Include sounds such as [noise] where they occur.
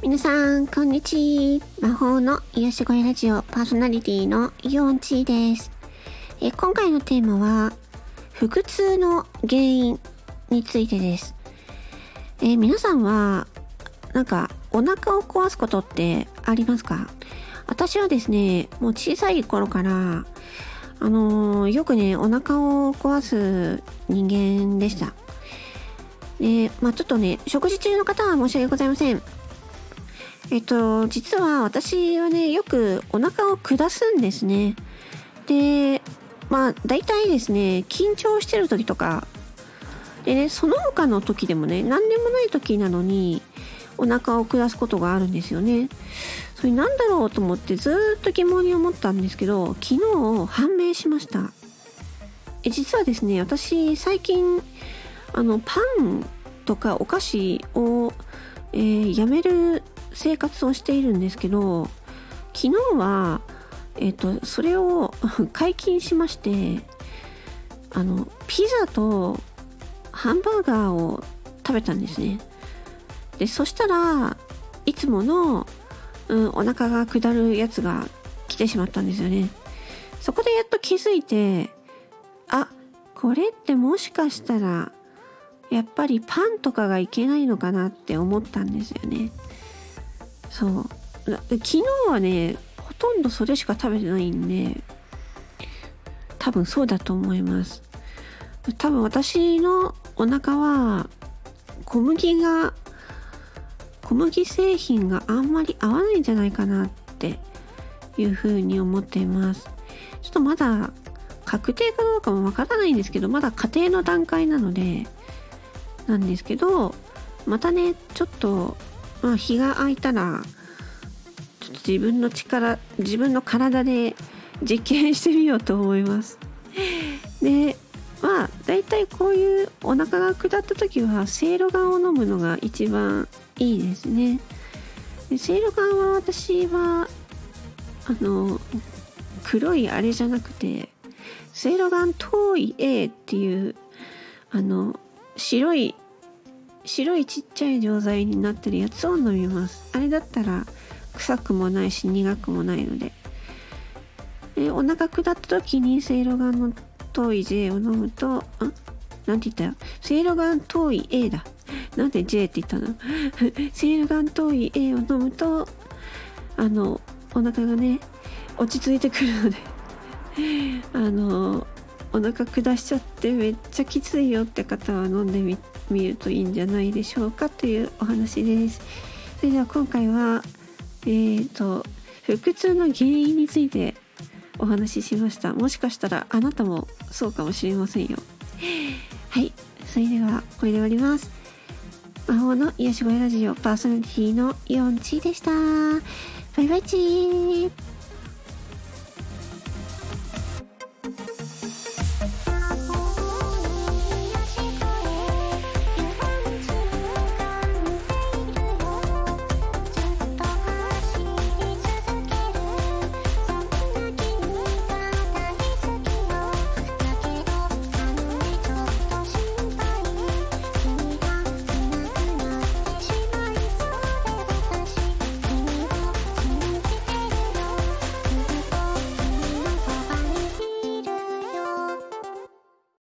皆さん、こんにちは。魔法の癒し声ラジオパーソナリティのイオンチーです。え今回のテーマは、腹痛の原因についてです。え皆さんは、なんか、お腹を壊すことってありますか？私はですね、もう小さい頃から、あのー、よくね、お腹を壊す人間でした。で、まあちょっとね、食事中の方は申し訳ございません。えっと、実は私はね、よくお腹を下すんですね。で、まあ大体ですね、緊張してる時とか、でね、その他の時でもね、何でもない時なのに、お腹を下すことがあるんですよね。それなんだろうと思ってずっと疑問に思ったんですけど、昨日判明しました。え実はですね、私最近、あの、パンとかお菓子を、えー、やめる生活をしているんですけど、昨日は、えっ、ー、と、それを [laughs] 解禁しまして、あの、ピザとハンバーガーを食べたんですね。で、そしたらいつものうん、お腹が下るやつが来てしまったんですよね。そこでやっと気づいて、あ、これってもしかしたら、やっぱりパンとかがいけないのかなって思ったんですよね。そう。昨日はね、ほとんどそれしか食べてないんで、多分そうだと思います。多分私のお腹は小麦が小麦製品があんまり合わないんじゃないかなっていうふうに思っています。ちょっとまだ確定かどうかもわからないんですけど、まだ家庭の段階なので、なんですけど、またね、ちょっと、まあ、日が空いたら、ちょっと自分の力、自分の体で実験してみようと思います。[laughs] で、まあ、だいたいこういうお腹が下った時は、せいろがんを飲むのが一番いいですねでセイロガンは私はあの黒いあれじゃなくてセイロガン遠い A っていうあの白い白いちっちゃい錠剤になってるやつを飲みます。あれだったら臭くもないし苦くもないので。でお腹下った時にセイロガンの遠い J を飲むとあなんて言ったよ。セイロガン遠い A だ。なんで J って言ったの？[laughs] セールガン遠い A を飲むとあのお腹がね落ち着いてくるので。あのお腹下しちゃってめっちゃきついよって方は飲んでみみるといいんじゃないでしょうかというお話ですそれでは今回はえーと腹痛の原因についてお話ししましたもしかしたらあなたもそうかもしれませんよはいそれではこれで終わります魔法の癒し声ラジオパーソナリティのヨンチでした。バイバイチー